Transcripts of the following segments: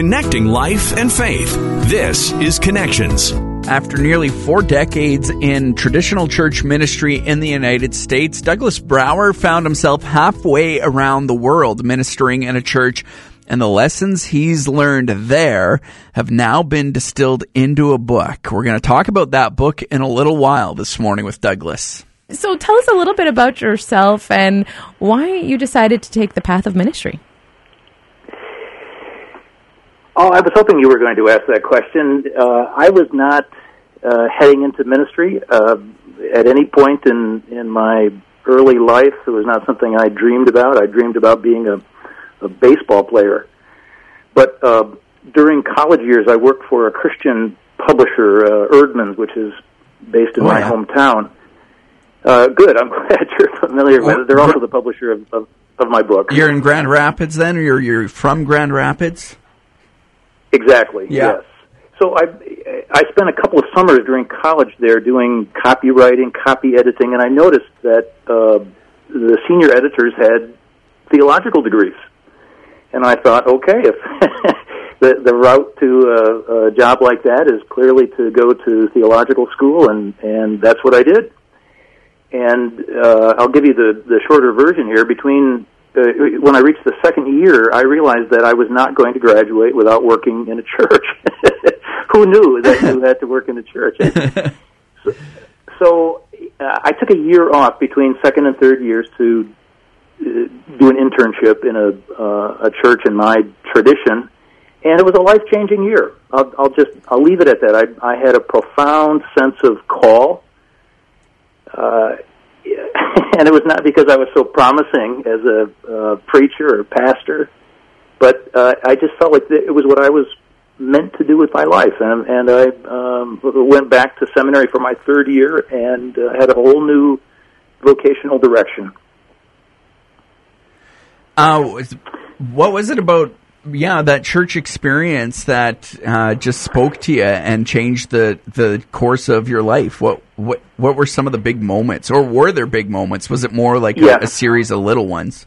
connecting life and faith. This is Connections. After nearly four decades in traditional church ministry in the United States, Douglas Brouwer found himself halfway around the world ministering in a church and the lessons he's learned there have now been distilled into a book. We're going to talk about that book in a little while this morning with Douglas. So tell us a little bit about yourself and why you decided to take the path of ministry. Oh, I was hoping you were going to ask that question. Uh, I was not uh, heading into ministry uh, at any point in in my early life. It was not something I dreamed about. I dreamed about being a a baseball player. But uh, during college years, I worked for a Christian publisher, uh, Eerdmans, which is based in Oh, my yeah. hometown. Uh, good. I'm glad you're familiar with it. They're also the publisher of, of, of my book. You're in Grand Rapids then, or you're, you're from Grand Rapids? Exactly. Yeah. Yes. So I I spent a couple of summers during college there doing copywriting, copy editing, and I noticed that uh, the senior editors had theological degrees, and I thought, okay, if the the route to a, a job like that is clearly to go to theological school, and and that's what I did. And uh, I'll give you the the shorter version here. Between uh, when I reached the second year, I realized that I was not going to graduate without working in a church. Who knew that you had to work in a church? so so uh, I took a year off between second and third years to uh, do an internship in a uh, a church in my tradition, and it was a life changing year. I'll, I'll just I'll leave it at that. I I had a profound sense of call. Uh, and it was not because I was so promising as a uh, preacher or pastor, but uh, I just felt like it was what I was meant to do with my life, and and I um, went back to seminary for my third year and uh, had a whole new vocational direction. Uh, what was it about, yeah, that church experience that uh, just spoke to you and changed the, the course of your life? What, what, what were some of the big moments, or were there big moments? Was it more like Yeah. a, a series of little ones?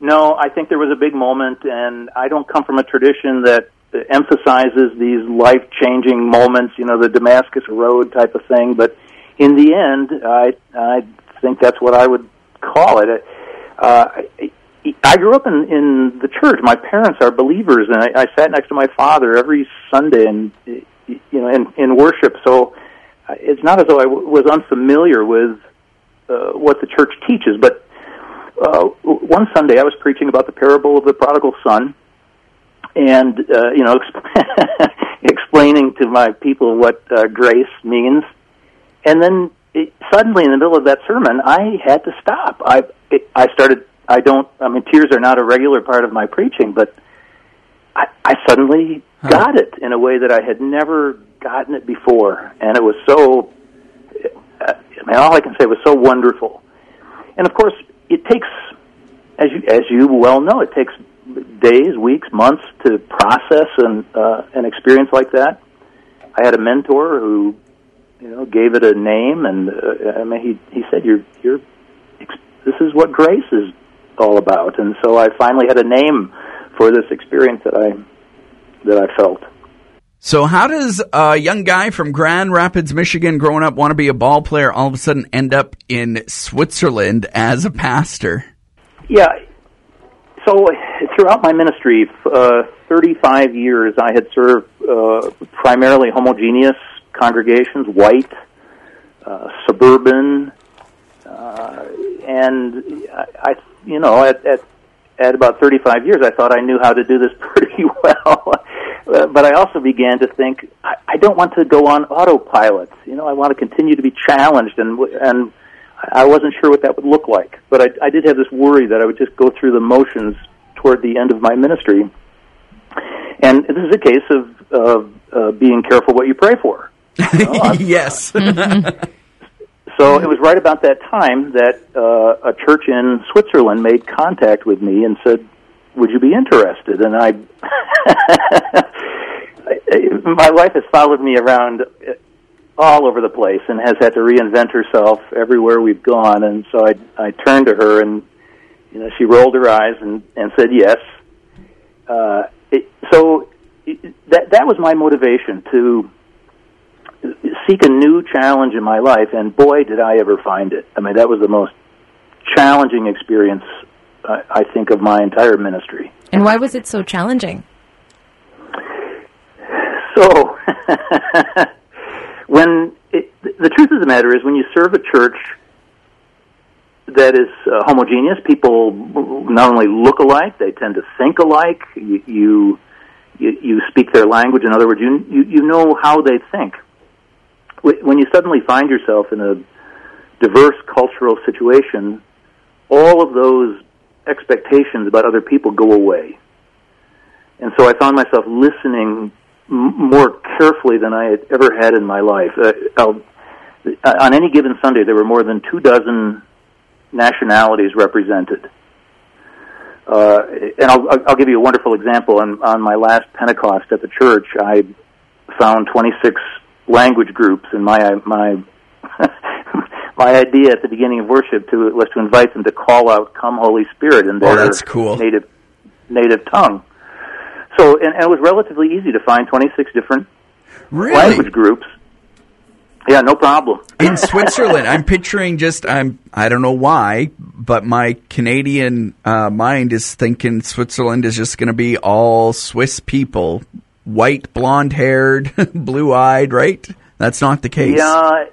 No, I think there was a big moment, and I don't come from a tradition that emphasizes these life changing moments, you know, the Damascus Road type of thing. But in the end, I I think that's what I would call it. Uh, I, grew up in in the church. My parents are believers, and I, I sat next to my father every Sunday, and you know, in in worship. So uh, it's not as though I w- was unfamiliar with uh, what the church teaches, but uh, one Sunday I was preaching about the parable of the prodigal son, and uh, you know, exp- explaining to my people what uh, grace means, and then it, suddenly in the middle of that sermon, I had to stop. I it, I started. I don't. I mean, tears are not a regular part of my preaching, but I, I suddenly got it in a way that I had never gotten it before, and it was so. I mean, all I can say was so wonderful. And of course, it takes, as you as you well know, it takes days, weeks, months to process an uh, an experience like that. I had a mentor who, you know, gave it a name, and uh, I mean, he he said, "You're you're ex- this is what grace is all about." And so I finally had a name for this experience that I that I felt. So, how does a young guy from Grand Rapids, Michigan, growing up, want to be a ball player, all of a sudden end up in Switzerland as a pastor? Yeah. So throughout my ministry, uh, 35 years, I had served uh, primarily homogeneous congregations, white, uh, suburban, uh, and I, I, you know, at, at at about 35 years, I thought I knew how to do this pretty well. Uh, but I also began to think I, I don't want to go on autopilot. You know, I want to continue to be challenged, and and I wasn't sure what that would look like. But I, I did have this worry that I would just go through the motions toward the end of my ministry. And this is a case of of uh, being careful what you pray for. yes. So it was right about that time that uh, a church in Switzerland made contact with me and said, "Would you be interested?" And I, my wife has followed me around all over the place and has had to reinvent herself everywhere we've gone. And so I, I turned to her, and you know, she rolled her eyes and and said yes. Uh, it, so that that was my motivation to seek a new challenge in my life, and boy, did I ever find it! I mean, that was the most challenging experience uh, I think of my entire ministry. And why was it so challenging? So, when it, the truth of the matter is, when you serve a church that is uh, homogeneous, people not only look alike, they tend to think alike. You, you you speak their language. In other words, you you, you know how they think. When you suddenly find yourself in a diverse cultural situation, all of those expectations about other people go away. And so I found myself listening more carefully than I had ever had in my life. Uh, on any given Sunday, there were more than two dozen nationalities represented. Uh, and I'll, I'll give you a wonderful example. On, on my last Pentecost at the church, I found 26 language groups, and my my my idea at the beginning of worship to was to invite them to call out "Come, Holy Spirit" in their oh, cool. native native tongue. So, and, and it was relatively easy to find 26 different really? language groups. Yeah, no problem. In Switzerland, I'm picturing just I'm I don't know why, but my Canadian uh, mind is thinking Switzerland is just going to be all Swiss people, white, blonde haired, blue eyed, right? That's not the case. Yeah,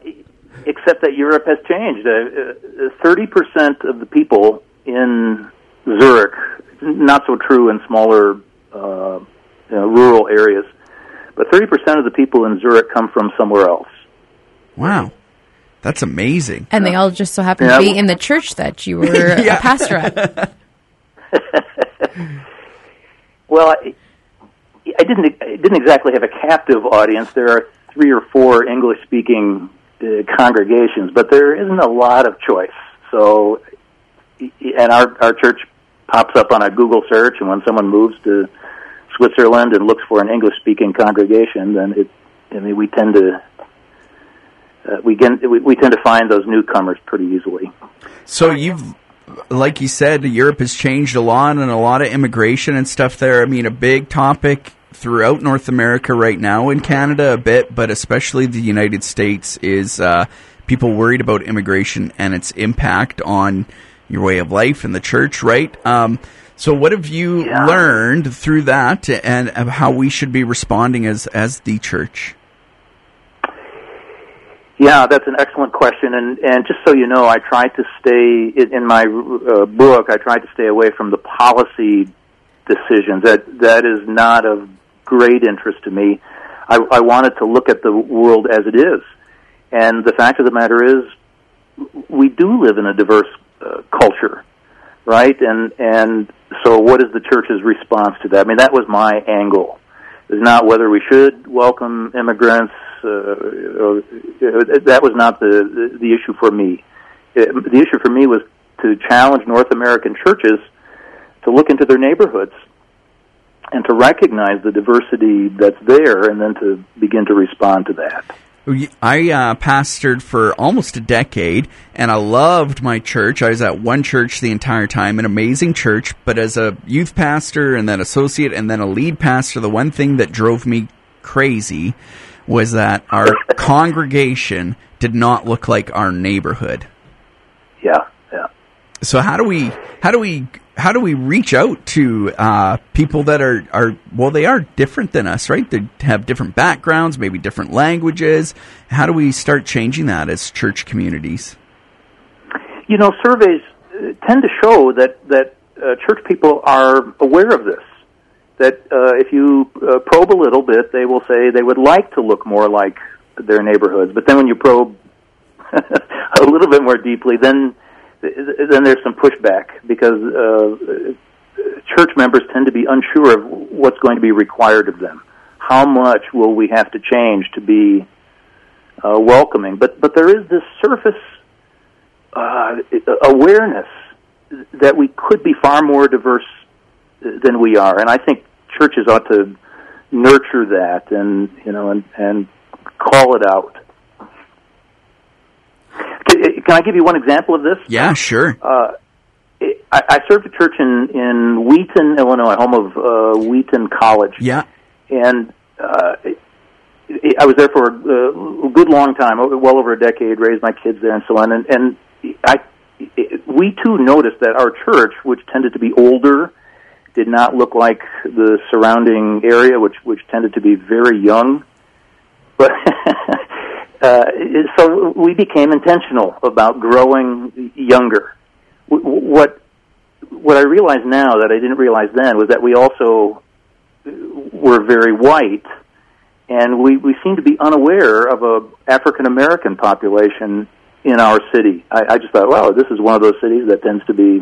except that Europe has changed. Uh, uh, thirty uh, percent of the people in Zurich, not so true in smaller uh, you know, rural areas, but thirty percent of the people in Zurich come from somewhere else. Wow. That's amazing. And they all just so happen yeah. to be in the church that you were a pastor at. well, I, I didn't I didn't exactly have a captive audience. There are three or four English speaking uh, congregations, but there isn't a lot of choice. So, and our our church pops up on a Google search, and when someone moves to Switzerland and looks for an English speaking congregation, then it I mean we tend to uh, we, we we tend to find those newcomers pretty easily. So you've like you said, Europe has changed a lot and a lot of immigration and stuff there. I mean, a big topic throughout North America right now, in Canada a bit, but especially the United States, is uh, people worried about immigration and its impact on your way of life and the church, right? Um, so, what have you yeah. learned through that, and how we should be responding as as the church? Yeah, that's an excellent question, and and just so you know, I tried to stay in, in my uh, book. I tried to stay away from the policy decisions. That that is not of great interest to me. I, I wanted to look at the world as it is, and the fact of the matter is, we do live in a diverse uh, culture, right? And and so, what is the church's response to that? I mean, that was my angle. Is not whether we should welcome immigrants uh, uh, that was not the, the, the issue for me. It, the issue for me was to challenge North American churches to look into their neighborhoods and to recognize the diversity that's there and then to begin to respond to that. I uh, pastored for almost a decade, and I loved my church. I was at one church the entire time, an amazing church. But as a youth pastor, and then associate, and then a lead pastor, the one thing that drove me crazy was that our congregation did not look like our neighborhood. Yeah, yeah. So how do we how do we how do we reach out to uh, people that are are well they are different than us, right? They have different backgrounds, maybe different languages. How do we start changing that as church communities? You know, surveys uh, tend to show that that uh, church people are aware of this that uh, if you uh, probe a little bit, they will say they would like to look more like their neighborhoods. But then when you probe a little bit more deeply, then then there's some pushback because uh, church members tend to be unsure of what's going to be required of them. How much will we have to change to be uh, welcoming? But but there is this surface uh, awareness that we could be far more diverse than we are. And I think churches ought to nurture that and you know and and call it out. Can, I give you one example of this? Yeah, sure. Uh, it, I, I served a church in in Wheaton, Illinois, home of uh, Wheaton College. Yeah. and uh, I was there for a good long time, well over a decade. Raised my kids there and so on, and and I we too noticed that our church, which tended to be older, did not look like the surrounding area, which which tended to be very young. But uh, so we became intentional about growing younger. What what I realize now that I didn't realize then was that we also were very white, and we we seem to be unaware of a African American population in our city. I, I just thought, wow, this is one of those cities that tends to be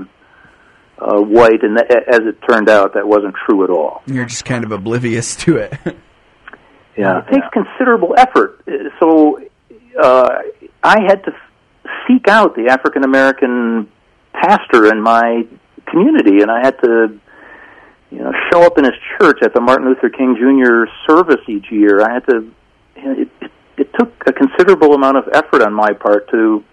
uh, white, and th- as it turned out, that wasn't true at all. You're just kind of oblivious to it. yeah, it takes considerable effort. So uh, I had to seek out the African American pastor in my community, and I had to, you know, show up in his church at the Martin Luther King Jr. service each year. I had to. It, it, it took a considerable amount of effort on my part to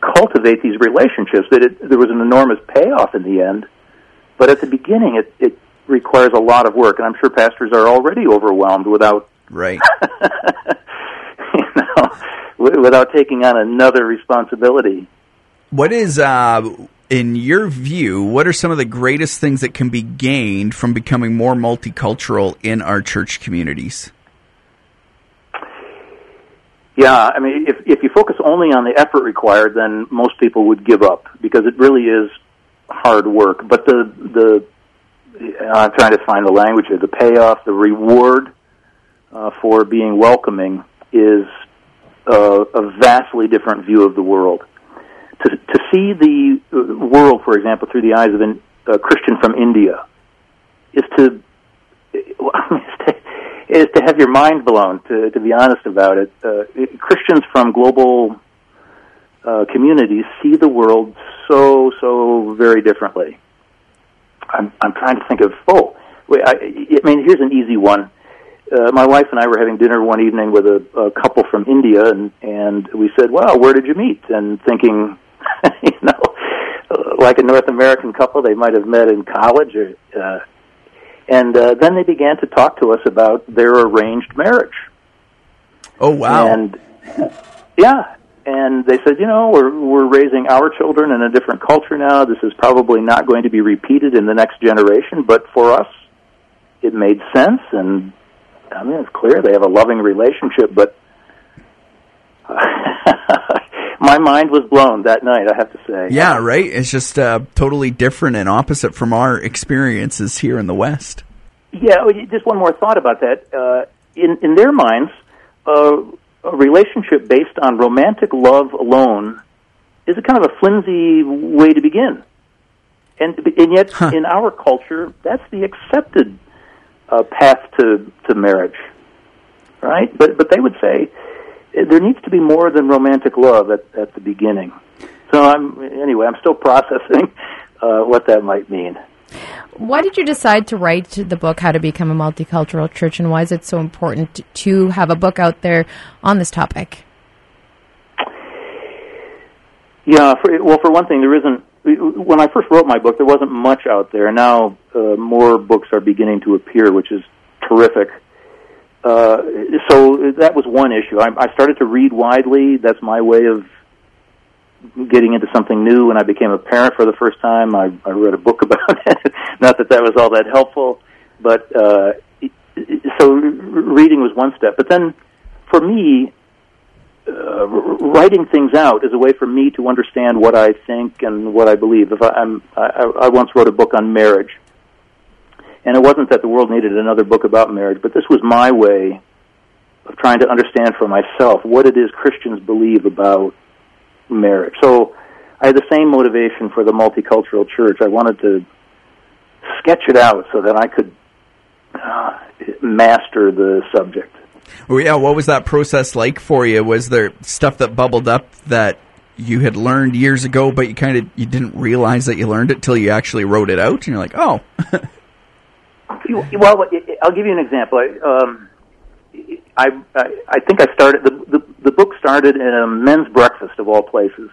cultivate these relationships. That it, there was an enormous payoff in the end, but at the beginning, it, it requires a lot of work, and I'm sure pastors are already overwhelmed without right. you know, without taking on another responsibility. What is, uh, in your view, what are some of the greatest things that can be gained from becoming more multicultural in our church communities? Yeah, I mean, if if you focus only on the effort required, then most people would give up because it really is hard work. But the the I'm trying to find the language here. The payoff, the reward uh, for being welcoming is uh, a vastly different view of the world. To to see the world, for example, through the eyes of a Christian from India, is to is to have your mind blown. To to be honest about it, uh, Christians from global uh, communities see the world so so very differently. I'm I'm trying to think of oh wait I, I mean here's an easy one. Uh, my wife and I were having dinner one evening with a, a couple from India, and and we said, "Well, where did you meet?" And thinking, you know, like a North American couple, they might have met in college or uh, and uh, then they began to talk to us about their arranged marriage. Oh wow! And yeah, and they said, you know, we're we're raising our children in a different culture now. This is probably not going to be repeated in the next generation, but for us, it made sense. And I mean, it's clear they have a loving relationship, but. my mind was blown that night. I have to say. Yeah, right. It's just uh, totally different and opposite from our experiences here in the West. Yeah, just one more thought about that. Uh, in in their minds, uh, a relationship based on romantic love alone is a kind of a flimsy way to begin, and and yet huh. in our culture, that's the accepted uh, path to to marriage, right? But but they would say there needs to be more than romantic love at, at the beginning. So I'm anyway. I'm still processing uh, what that might mean. Why did you decide to write the book "How to Become a Multicultural Church," and why is it so important to have a book out there on this topic? Yeah, for, well, for one thing, there isn't. When I first wrote my book, there wasn't much out there. Now, uh, more books are beginning to appear, which is terrific. Uh, so that was one issue. I, I started to read widely. That's my way of getting into something new. When I became a parent for the first time, I, I read a book about it. Not that that was all that helpful, but uh, so reading was one step. But then, for me, uh, writing things out is a way for me to understand what I think and what I believe. If I, I'm, I, I once wrote a book on marriage and it wasn't that the world needed another book about marriage, but this was my way of trying to understand for myself what it is Christians believe about marriage. So I had the same motivation for the multicultural church. I wanted to sketch it out so that I could uh, master the subject. Well, yeah, what was that process like for you? Was there stuff that bubbled up that you had learned years ago, but you kind of you didn't realize that you learned it till you actually wrote it out, and you're like, oh. Well, I'll give you an example. Um, I, I I think I started the, the the book started at a men's breakfast of all places,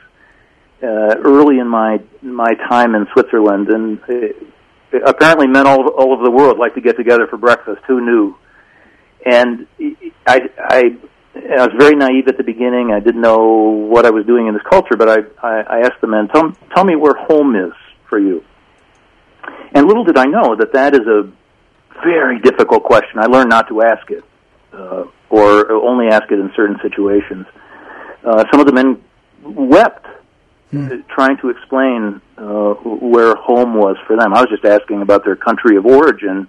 uh, early in my my time in Switzerland, and uh, apparently men all all over the world like to get together for breakfast. Who knew? And I, I, I was very naive at the beginning. I didn't know what I was doing in this culture, but I, I, I asked the men, "Tell tell me where home is for you." And little did I know that that is a very difficult question. I learned not to ask it, uh, or only ask it in certain situations. Uh, some of the men wept hmm. trying to explain uh, where home was for them. I was just asking about their country of origin,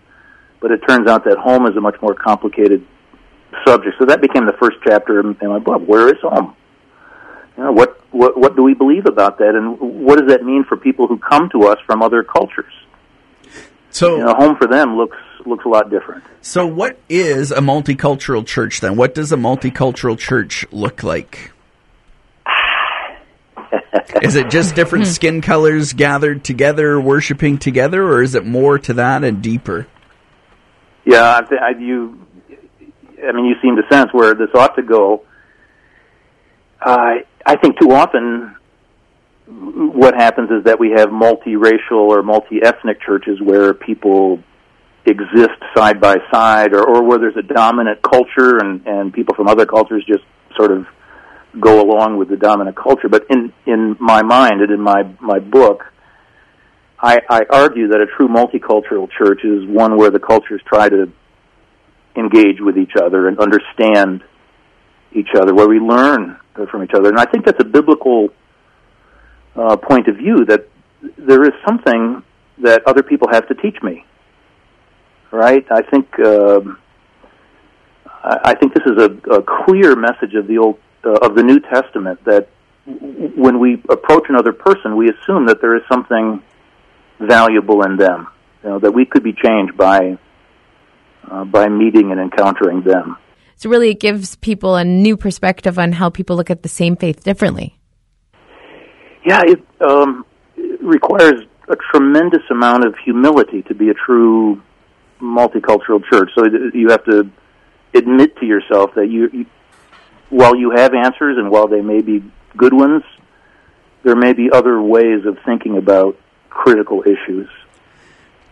but it turns out that home is a much more complicated subject. So that became the first chapter in my book. Where is home? You know, what, what, what do we believe about that, and what does that mean for people who come to us from other cultures? So, you know, home for them looks looks a lot different. So, what is a multicultural church then? What does a multicultural church look like? is it just different hmm. skin colors gathered together, worshiping together, or is it more to that and deeper? Yeah, I, I, you. I mean, you seem to sense where this ought to go. Uh, I think too often what happens is that we have multiracial or multi-ethnic churches where people exist side by side, or, or where there's a dominant culture and, and people from other cultures just sort of go along with the dominant culture. But in in my mind and in my my book, I, I argue that a true multicultural church is one where the cultures try to engage with each other and understand each other, where we learn from each other. And I think that's a biblical uh, point of view that there is something that other people have to teach me. Right? I think um, I think this is a, a clear message of the old uh, of the New Testament that when we approach another person, we assume that there is something valuable in them, you know, that we could be changed by uh, by meeting and encountering them. So really, it gives people a new perspective on how people look at the same faith differently. Yeah, it, um, it requires a tremendous amount of humility to be a true multicultural church. So you have to admit to yourself that you, you while you have answers and while they may be good ones, there may be other ways of thinking about critical issues.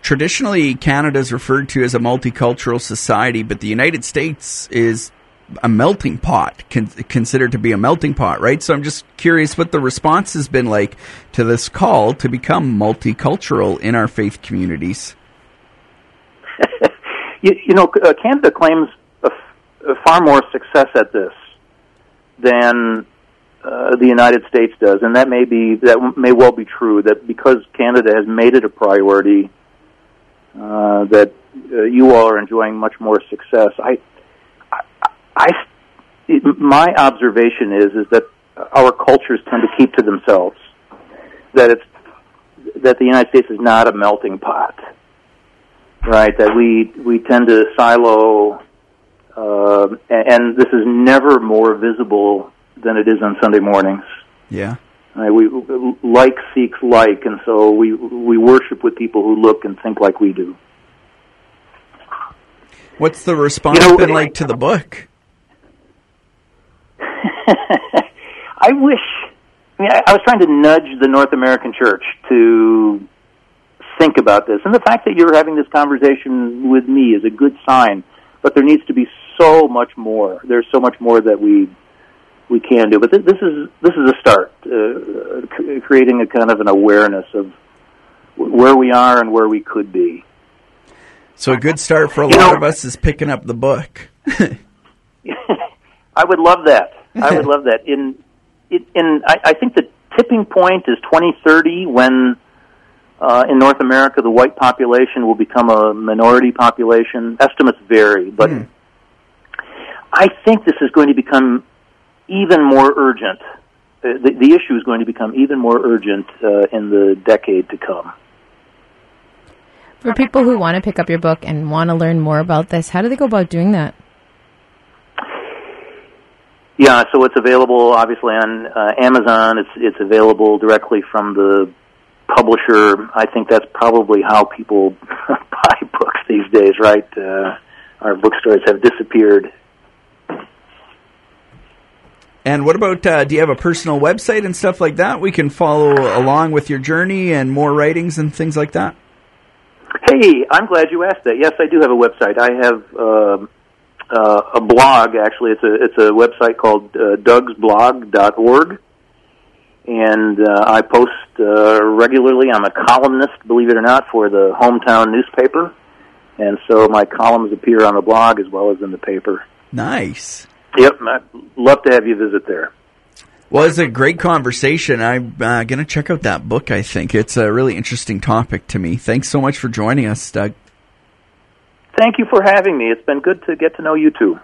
Traditionally, Canada is referred to as a multicultural society, but the United States is a melting pot, con- considered to be a melting pot, right? So I'm just curious what the response has been like to this call to become multicultural in our faith communities. you, you, know, uh, Canada claims a, far more success at this than uh, the United States does, and that may be that may well be true. That because Canada has made it a priority, uh, that uh, you all are enjoying much more success. I, I, I, my observation is is that our cultures tend to keep to themselves. That it's that the United States is not a melting pot, right? That we we tend to silo uh, and this is never more visible than it is on Sunday mornings. Yeah. Uh, we like seeks like, and so we we worship with people who look and think like we do. What's the response you know, been like to the book? I wish. I, mean, I, I was trying to nudge the North American Church to think about this, and the fact that you're having this conversation with me is a good sign. But there needs to be so much more. There's so much more that we we can do. But th- this is this is a start, uh, c- creating a kind of an awareness of w- where we are and where we could be. So a good start for a you lot know, of us is picking up the book. I would love that. I would love that. In in, in I, I think the tipping point is 2030 when uh, in North America the white population will become a minority population. Estimates vary, but mm. I think this is going to become even more urgent. Uh, the, the issue is going to become even more urgent uh, in the decade to come. For people who want to pick up your book and want to learn more about this, how do they go about doing that? Yeah, so it's available obviously on uh, Amazon. It's it's available directly from the publisher. I think that's probably how people buy books these days, right? Uh, our bookstores have disappeared And what about, uh, do you have a personal website and stuff like that? We can follow along with your journey and more writings and things like that. Hey, I'm glad you asked that. Yes, I do have a website. I have um uh, a blog. Actually, it's a it's a website called uh, DougsBlog.org, and uh, I post uh, regularly. I'm a columnist, believe it or not, for the hometown newspaper, and so my columns appear on the blog as well as in the paper. Nice. Yep, I'd love to have you visit there. Well, it's a great conversation. I'm uh, going to check out that book, I think. It's a really interesting topic to me. Thanks so much for joining us, Doug. Thank you for having me. It's been good to get to know you too.